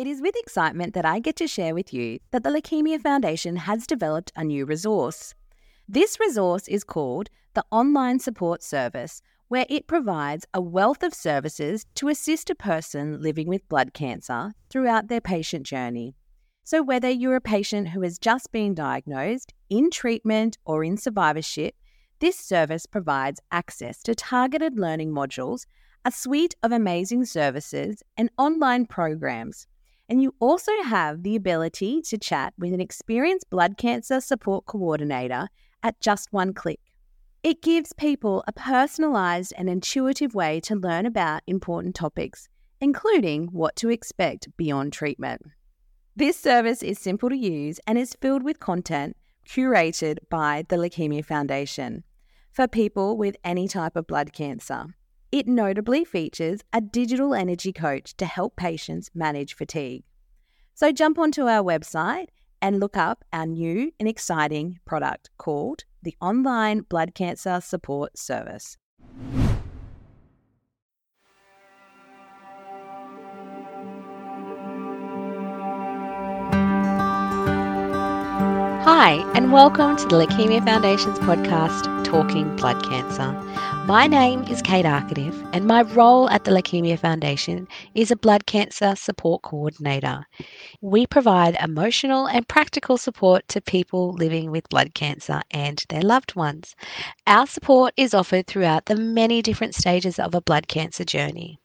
It is with excitement that I get to share with you that the Leukaemia Foundation has developed a new resource. This resource is called the Online Support Service, where it provides a wealth of services to assist a person living with blood cancer throughout their patient journey. So, whether you're a patient who has just been diagnosed, in treatment, or in survivorship, this service provides access to targeted learning modules, a suite of amazing services, and online programs and you also have the ability to chat with an experienced blood cancer support coordinator at just one click. It gives people a personalised and intuitive way to learn about important topics, including what to expect beyond treatment. This service is simple to use and is filled with content curated by the Leukaemia Foundation for people with any type of blood cancer. It notably features a digital energy coach to help patients manage fatigue. So jump onto our website and look up our new and exciting product called the Online Blood Cancer Support Service. Hi, and welcome to the Leukaemia Foundation's podcast, Talking Blood Cancer. My name is Kate Arcative, and my role at the Leukaemia Foundation is a blood cancer support coordinator. We provide emotional and practical support to people living with blood cancer and their loved ones. Our support is offered throughout the many different stages of a blood cancer journey.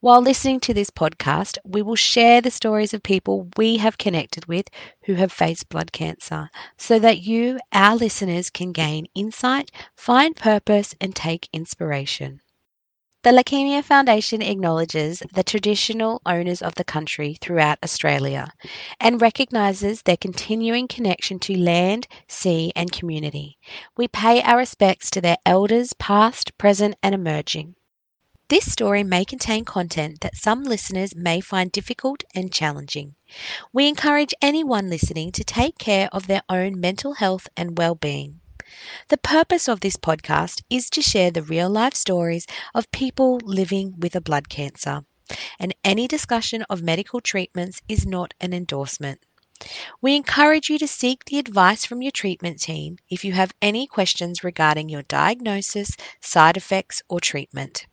While listening to this podcast, we will share the stories of people we have connected with who have faced blood cancer so that you, our listeners, can gain insight, find purpose, and take inspiration. The Leukaemia Foundation acknowledges the traditional owners of the country throughout Australia and recognises their continuing connection to land, sea, and community. We pay our respects to their elders, past, present, and emerging. This story may contain content that some listeners may find difficult and challenging. We encourage anyone listening to take care of their own mental health and well-being. The purpose of this podcast is to share the real life stories of people living with a blood cancer, and any discussion of medical treatments is not an endorsement. We encourage you to seek the advice from your treatment team if you have any questions regarding your diagnosis, side effects, or treatment.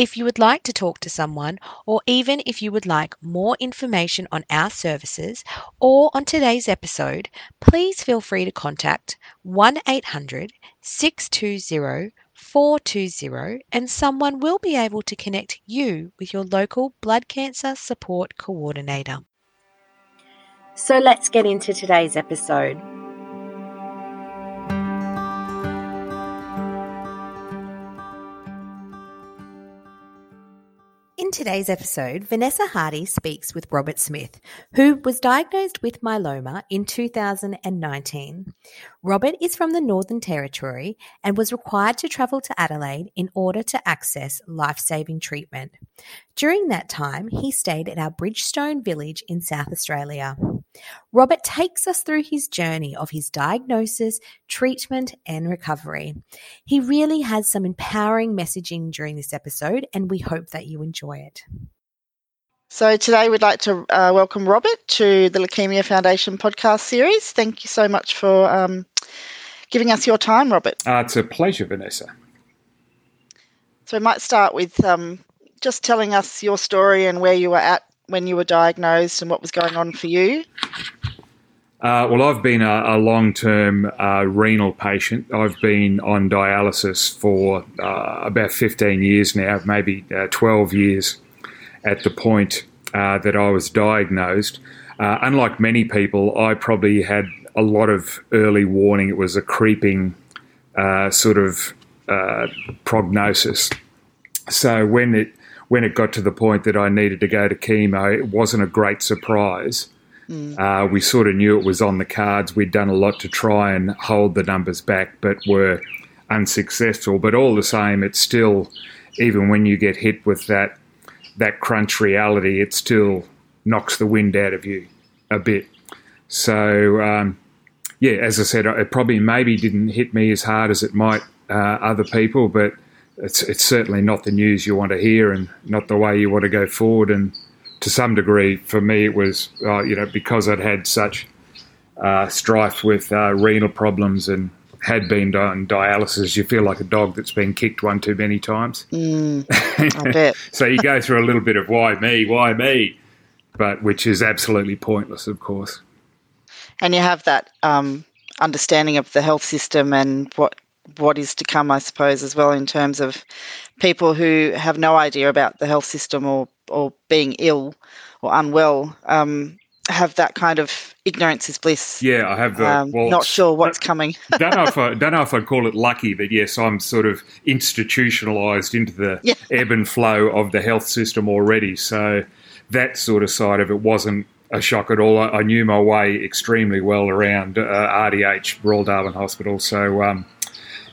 If you would like to talk to someone, or even if you would like more information on our services or on today's episode, please feel free to contact 1 800 620 420 and someone will be able to connect you with your local blood cancer support coordinator. So let's get into today's episode. In today's episode, Vanessa Hardy speaks with Robert Smith, who was diagnosed with myeloma in 2019. Robert is from the Northern Territory and was required to travel to Adelaide in order to access life saving treatment. During that time, he stayed at our Bridgestone village in South Australia. Robert takes us through his journey of his diagnosis, treatment, and recovery. He really has some empowering messaging during this episode, and we hope that you enjoy it. So, today we'd like to uh, welcome Robert to the Leukaemia Foundation podcast series. Thank you so much for um, giving us your time, Robert. Uh, it's a pleasure, Vanessa. So, we might start with um, just telling us your story and where you were at when you were diagnosed and what was going on for you. Uh, well, I've been a, a long term uh, renal patient. I've been on dialysis for uh, about 15 years now, maybe uh, 12 years at the point uh, that I was diagnosed. Uh, unlike many people, I probably had a lot of early warning. It was a creeping sort of prognosis. So when it when it got to the point that I needed to go to chemo, it wasn't a great surprise. Mm. Uh, we sort of knew it was on the cards. We'd done a lot to try and hold the numbers back, but were unsuccessful. But all the same, it's still, even when you get hit with that that crunch reality, it still knocks the wind out of you a bit. So, um, yeah, as I said, it probably maybe didn't hit me as hard as it might uh, other people, but it's it's certainly not the news you want to hear and not the way you want to go forward. And to some degree, for me, it was uh, you know because I'd had such uh, strife with uh, renal problems and had been on dialysis, you feel like a dog that's been kicked one too many times. Mm, I bet. so you go through a little bit of why me, why me, but which is absolutely pointless, of course. And you have that um, understanding of the health system and what what is to come, I suppose, as well in terms of people who have no idea about the health system or or being ill or unwell. Um, have that kind of ignorance is bliss. Yeah, I have the. Um, well, not sure what's coming. don't know if I don't know if I'd call it lucky, but yes, I'm sort of institutionalized into the yeah. ebb and flow of the health system already. So that sort of side of it wasn't a shock at all. I, I knew my way extremely well around uh, RDH Royal Darwin Hospital. So. Um,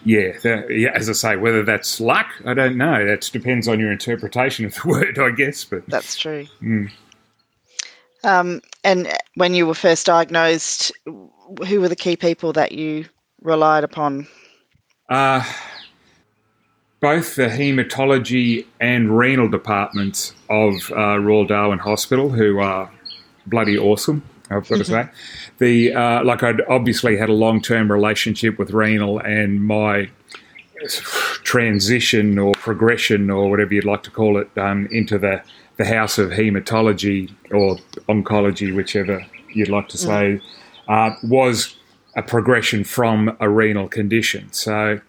yeah, the, yeah, as I say, whether that's luck, I don't know. That depends on your interpretation of the word, I guess. But that's true. Mm. Um, and when you were first diagnosed, who were the key people that you relied upon? Uh, both the haematology and renal departments of uh, Royal Darwin Hospital, who are bloody awesome. I've got to say, the uh, like I'd obviously had a long term relationship with renal, and my transition or progression or whatever you'd like to call it um, into the the house of hematology or oncology, whichever you'd like to say, mm. uh, was a progression from a renal condition. So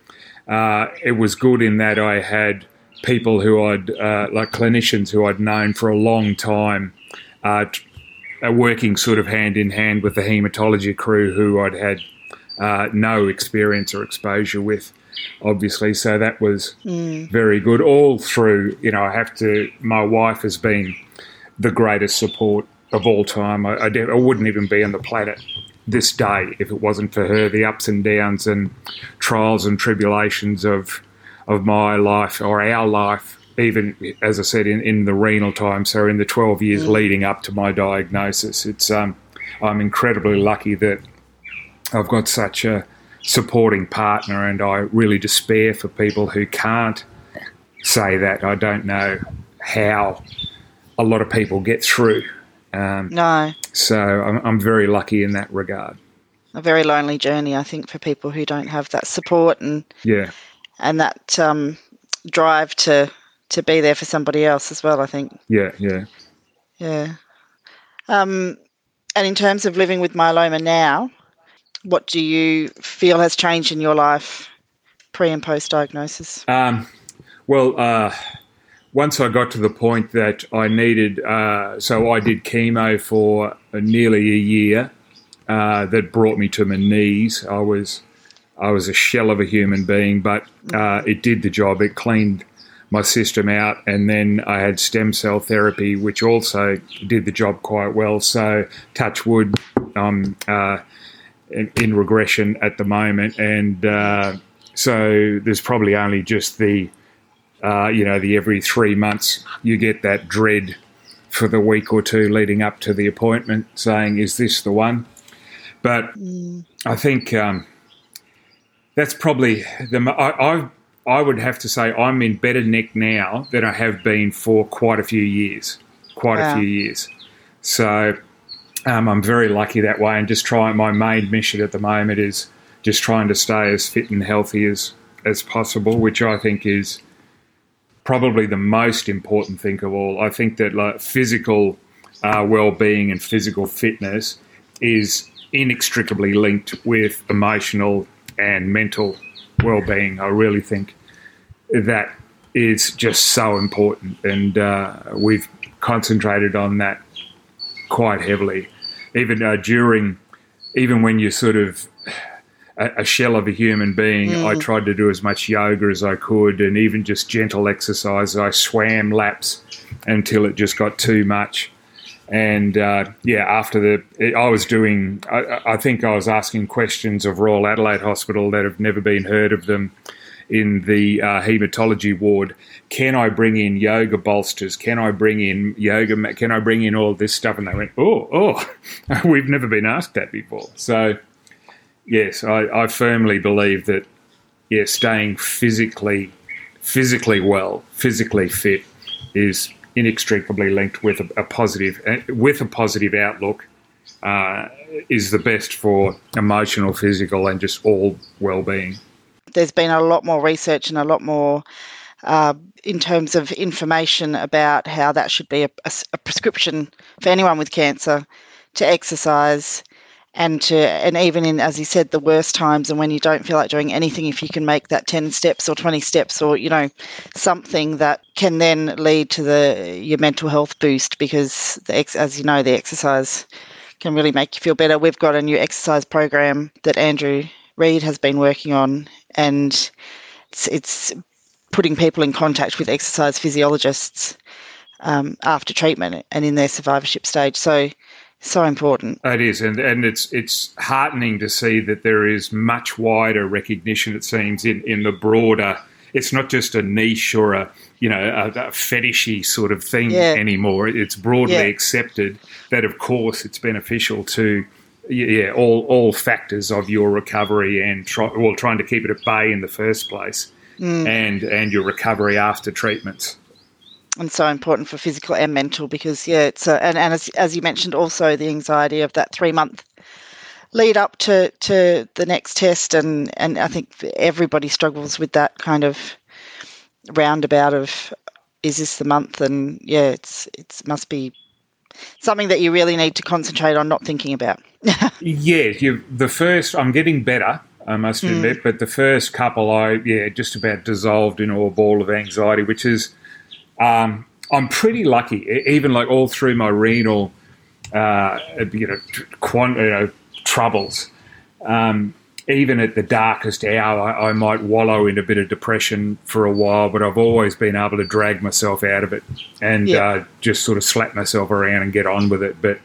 uh, it was good in that I had people who I'd, uh, like clinicians who I'd known for a long time, uh, uh, working sort of hand in hand with the hematology crew who I'd had uh, no experience or exposure with obviously. So that was mm. very good. All through, you know, I have to, my wife has been the greatest support of all time. I, I, I wouldn't even be on the planet this day if it wasn't for her. The ups and downs and trials and tribulations of of my life or our life, even as I said in, in the renal time. So in the twelve years mm. leading up to my diagnosis, it's um, I'm incredibly lucky that I've got such a supporting partner, and I really despair for people who can't say that. I don't know how a lot of people get through. Um, no. So I'm, I'm very lucky in that regard. A very lonely journey, I think, for people who don't have that support and yeah, and that um, drive to to be there for somebody else as well. I think. Yeah, yeah, yeah. Um, and in terms of living with myeloma now, what do you feel has changed in your life pre and post diagnosis? Um, well, uh, once I got to the point that I needed, uh, so I did chemo for nearly a year. Uh, that brought me to my knees. I was, I was a shell of a human being, but uh, it did the job. It cleaned my system out, and then I had stem cell therapy, which also did the job quite well. So, touch wood, um, uh, in, in regression at the moment, and uh, so there's probably only just the uh, you know the every three months you get that dread for the week or two leading up to the appointment, saying is this the one? But mm. I think um, that's probably the I, I I would have to say I'm in better nick now than I have been for quite a few years, quite wow. a few years. So um, I'm very lucky that way, and just trying. My main mission at the moment is just trying to stay as fit and healthy as as possible, which I think is probably the most important thing of all. I think that like physical uh, well-being and physical fitness is inextricably linked with emotional and mental well-being. I really think that is just so important, and uh, we've concentrated on that quite heavily even uh, during, even when you're sort of a, a shell of a human being, mm. I tried to do as much yoga as I could, and even just gentle exercise. I swam laps until it just got too much. And uh, yeah, after the, I was doing, I, I, think I was asking questions of Royal Adelaide Hospital that have never been heard of them in the uh, hematology ward. Can I bring in yoga bolsters? Can I bring in yoga? Can I bring in all this stuff? And they went, oh, oh, we've never been asked that before. So, yes, I, I firmly believe that, yeah, staying physically, physically well, physically fit is inextricably linked with a, a positive uh, with a positive outlook uh, is the best for emotional, physical, and just all well-being. There's been a lot more research and a lot more uh, in terms of information about how that should be a, a, a prescription for anyone with cancer to exercise and to and even in as you said the worst times and when you don't feel like doing anything if you can make that 10 steps or 20 steps or you know something that can then lead to the your mental health boost because the ex, as you know the exercise can really make you feel better. We've got a new exercise program that Andrew Reid has been working on and it's, it's putting people in contact with exercise physiologists um, after treatment and in their survivorship stage so so important. It is, and and it's it's heartening to see that there is much wider recognition. It seems in in the broader. It's not just a niche or a you know a, a fetishy sort of thing yeah. anymore. It's broadly yeah. accepted that, of course, it's beneficial to yeah all all factors of your recovery and try, well trying to keep it at bay in the first place, mm. and and your recovery after treatments and so important for physical and mental because yeah it's a, and, and as, as you mentioned also the anxiety of that three month lead up to to the next test and and i think everybody struggles with that kind of roundabout of is this the month and yeah it's it's must be something that you really need to concentrate on not thinking about yeah you the first i'm getting better I must mm. admit, but the first couple, I yeah, just about dissolved into a ball of anxiety, which is um, I'm pretty lucky, even like all through my renal, uh, you know, quant, you know troubles. Um, even at the darkest hour, I, I, might wallow in a bit of depression for a while, but I've always been able to drag myself out of it and yeah. uh, just sort of slap myself around and get on with it. But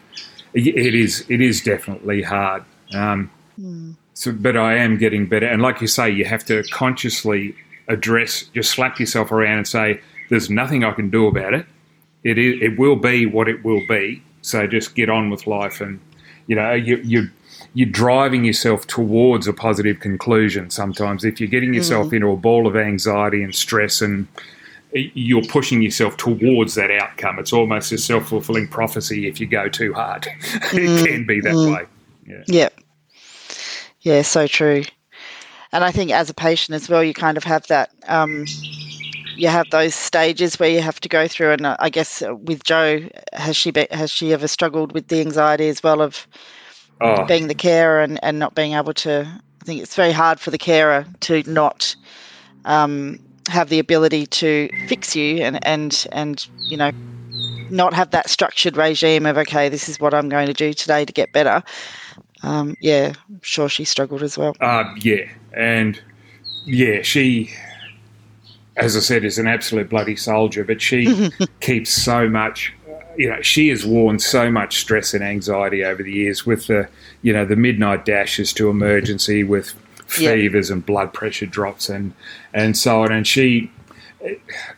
it is it is definitely hard. Um, mm. So, but I am getting better, and like you say, you have to consciously address, just slap yourself around and say, there's nothing I can do about it. It is, it will be what it will be. So just get on with life, and you know you you you're driving yourself towards a positive conclusion. Sometimes, if you're getting yourself mm. into a ball of anxiety and stress, and you're pushing yourself towards that outcome, it's almost a self fulfilling prophecy. If you go too hard, it can be that mm. way. Yeah. yeah, yeah, so true. And I think as a patient as well, you kind of have that. Um, you have those stages where you have to go through. And I guess with Jo, has she be, has she ever struggled with the anxiety as well of oh. being the carer and, and not being able to? I think it's very hard for the carer to not um, have the ability to fix you and and and you know not have that structured regime of okay, this is what I'm going to do today to get better. Um, yeah, I'm sure she struggled as well. Uh, yeah, and yeah, she as I said, is an absolute bloody soldier, but she keeps so much. You know, she has worn so much stress and anxiety over the years with the, you know, the midnight dashes to emergency with fevers and blood pressure drops and and so on. And she,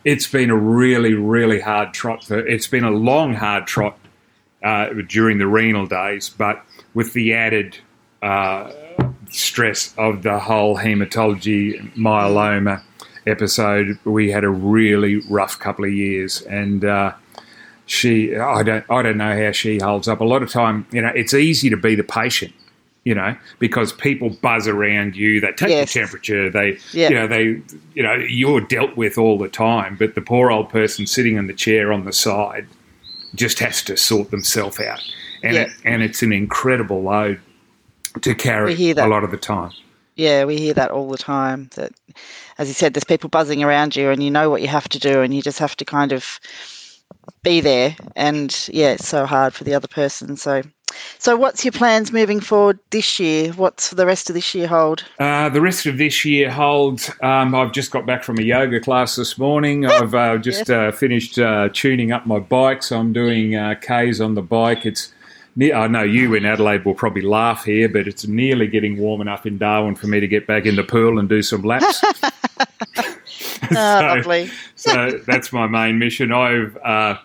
it's been a really really hard trot. For, it's been a long hard trot uh, during the renal days, but with the added uh, stress of the whole hematology myeloma episode, we had a really rough couple of years, and uh, she, I don't, I don't know how she holds up. A lot of time, you know, it's easy to be the patient, you know, because people buzz around you, they take yes. the temperature, they, yeah. you know, they, you know, you're dealt with all the time, but the poor old person sitting in the chair on the side just has to sort themselves out, and yeah. it, and it's an incredible load to carry a lot of the time. Yeah, we hear that all the time. That, as you said, there's people buzzing around you, and you know what you have to do, and you just have to kind of be there. And yeah, it's so hard for the other person. So, so what's your plans moving forward this year? What's for the rest of this year hold? Uh, the rest of this year hold. Um, I've just got back from a yoga class this morning. I've uh, just uh, finished uh, tuning up my bike, so I'm doing uh, K's on the bike. It's I know you in Adelaide will probably laugh here, but it's nearly getting warm enough in Darwin for me to get back in the pool and do some laps. oh, lovely. so that's my main mission. I've uh,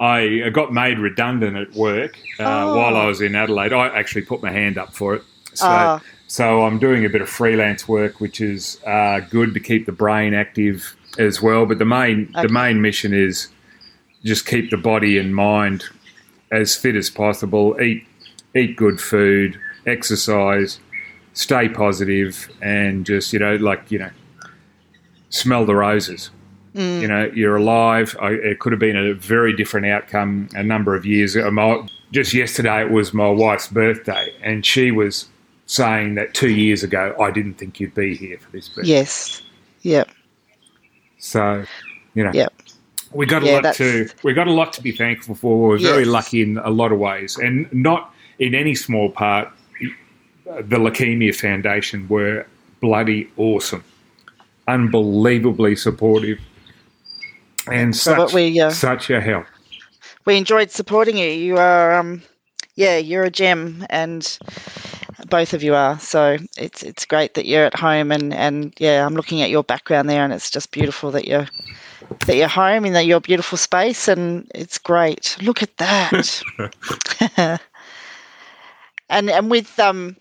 I got made redundant at work uh, oh. while I was in Adelaide. I actually put my hand up for it. So, oh. so I'm doing a bit of freelance work, which is uh, good to keep the brain active as well. But the main okay. the main mission is just keep the body and mind as fit as possible. Eat eat good food, exercise, stay positive, and just you know like you know smell the roses. Mm. You know, you're alive. I, it could have been a very different outcome a number of years ago. My, just yesterday, it was my wife's birthday, and she was saying that two years ago, I didn't think you'd be here for this birthday. Yes. Yep. So, you know, Yep. we got a Yeah, lot that's- to we got a lot to be thankful for. We're very Yes. lucky in a lot of ways, and not in any small part. The Leukaemia Foundation were bloody awesome, unbelievably supportive, and such we, uh, such a help. we enjoyed supporting you. You are, um, yeah, you're a gem, and both of you are. So it's it's great that you're at home, and and yeah, I'm looking at your background there, and it's just beautiful that you're that you're home in that your beautiful space, and it's great. Look at that. and and with um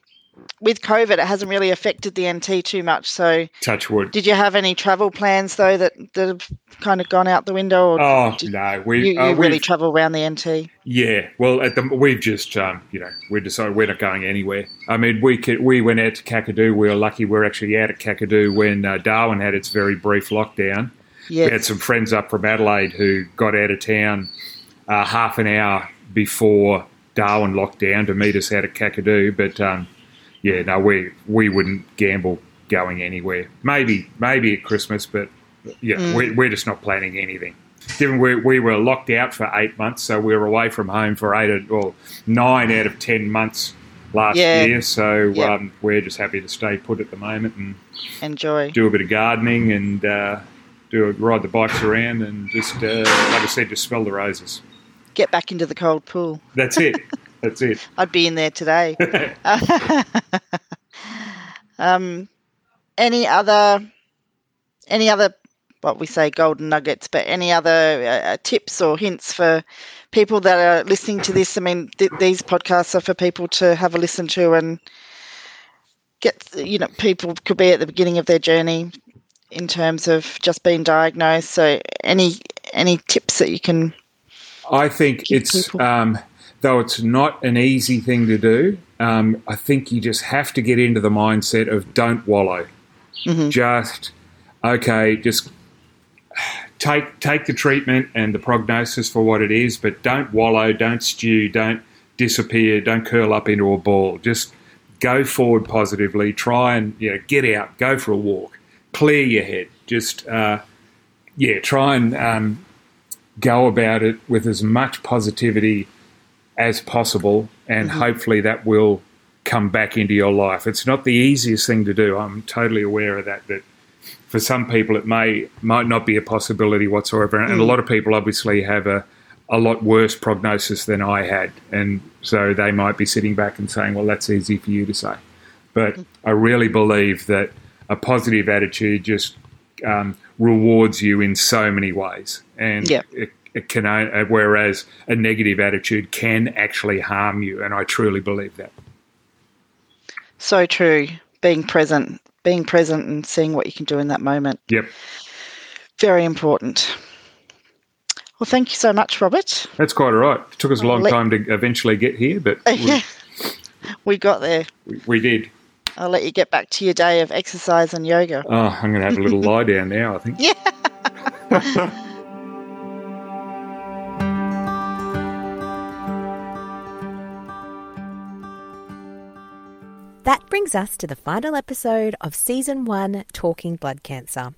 with COVID, it hasn't really affected the NT too much. So Touch wood. did you have any travel plans though that that have kind of gone out the window, or Oh did- no, we you, uh, you really travel around the NT? Yeah, well, at the we've just um, you know we decided we're not going anywhere. I mean, we could, we went out to Kakadu. We were lucky. We are actually out at Kakadu when uh, Darwin had its very brief lockdown. Yeah. We had some friends up from Adelaide who got out of town uh, half an hour before Darwin locked down to meet us out at Kakadu. But um, yeah, no, we we wouldn't gamble going anywhere. Maybe maybe at Christmas, but yeah, we, we're just not planning anything. Given we, we were locked out for eight months, so we were away from home for eight or well, nine out of ten months last Yeah. year. So Yeah. um, we're just happy to stay put at the moment and Enjoy. do a bit of gardening and uh, do a, ride the bikes around and just, uh, like I said, just smell the roses. Get back into the cold pool. That's it. That's it. I'd be in there today. um, any other, any other, what we say, golden nuggets, but any other uh, uh, tips or hints for people that are listening to this? I mean, th- these podcasts are for people to have a listen to and get, you know, people could be at the beginning of their journey in terms of just being diagnosed. So, any any tips that you can? I think it's, um, though it's not an easy thing to do, um, I think you just have to get into the mindset of don't wallow. Just, okay, just take take the treatment and the prognosis for what it is, but don't wallow, don't stew, don't disappear, don't curl up into a ball. Just go forward positively. Try and you know get out, go for a walk, clear your head. Just uh, yeah, try and um, go about it with as much positivity as possible, and mm-hmm. hopefully that will come back into your life. It's not the easiest thing to do. I'm totally aware of that. That for some people it may might not be a possibility whatsoever, and a mm. lot of people obviously have a a lot worse prognosis than I had, and so they might be sitting back and saying, "Well, that's easy for you to say," but mm-hmm. I really believe that a positive attitude just um, rewards you in so many ways, and Yeah. it, it can. uh, Whereas a negative attitude can actually harm you, and I truly believe that. So true. Being present, being present, and seeing what you can do in that moment. Yep, Very important. Well, thank you so much, Robert. that's quite all right. It took us a long Let- time to eventually get here, but we, yeah, we got there. we, we did. I'll let you get back to your day of exercise and yoga. Oh, I'm going to have a little lie down now. I think. That brings us to the final episode of Season 1 Talking Blood Cancer.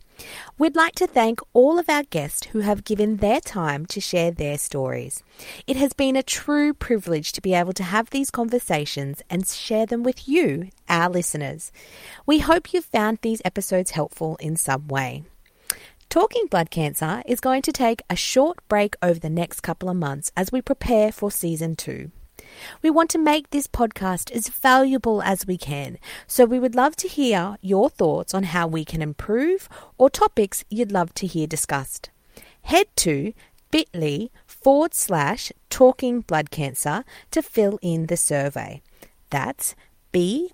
We'd like to thank all of our guests who have given their time to share their stories. It has been a true privilege to be able to have these conversations and share them with you, our listeners. We hope you've found these episodes helpful in some way. Talking Blood Cancer is going to take a short break over the next couple of months as we prepare for Season 2. We want to make this podcast as valuable as we can, so we would love to hear your thoughts on how we can improve or topics you'd love to hear discussed. Head to bit.ly forward slash talking blood cancer to fill in the survey. That's bit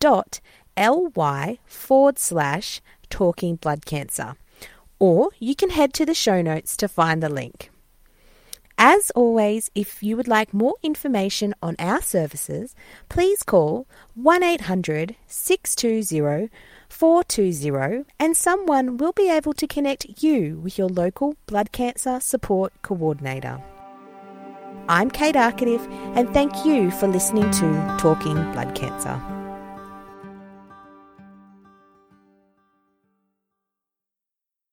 dot ly forward slash talking blood cancer. or you can head to the show notes to find the link. As always, if you would like more information on our services, please call 1 800 620 420 and someone will be able to connect you with your local blood cancer support coordinator. I'm Kate Arcative, and thank you for listening to Talking Blood Cancer.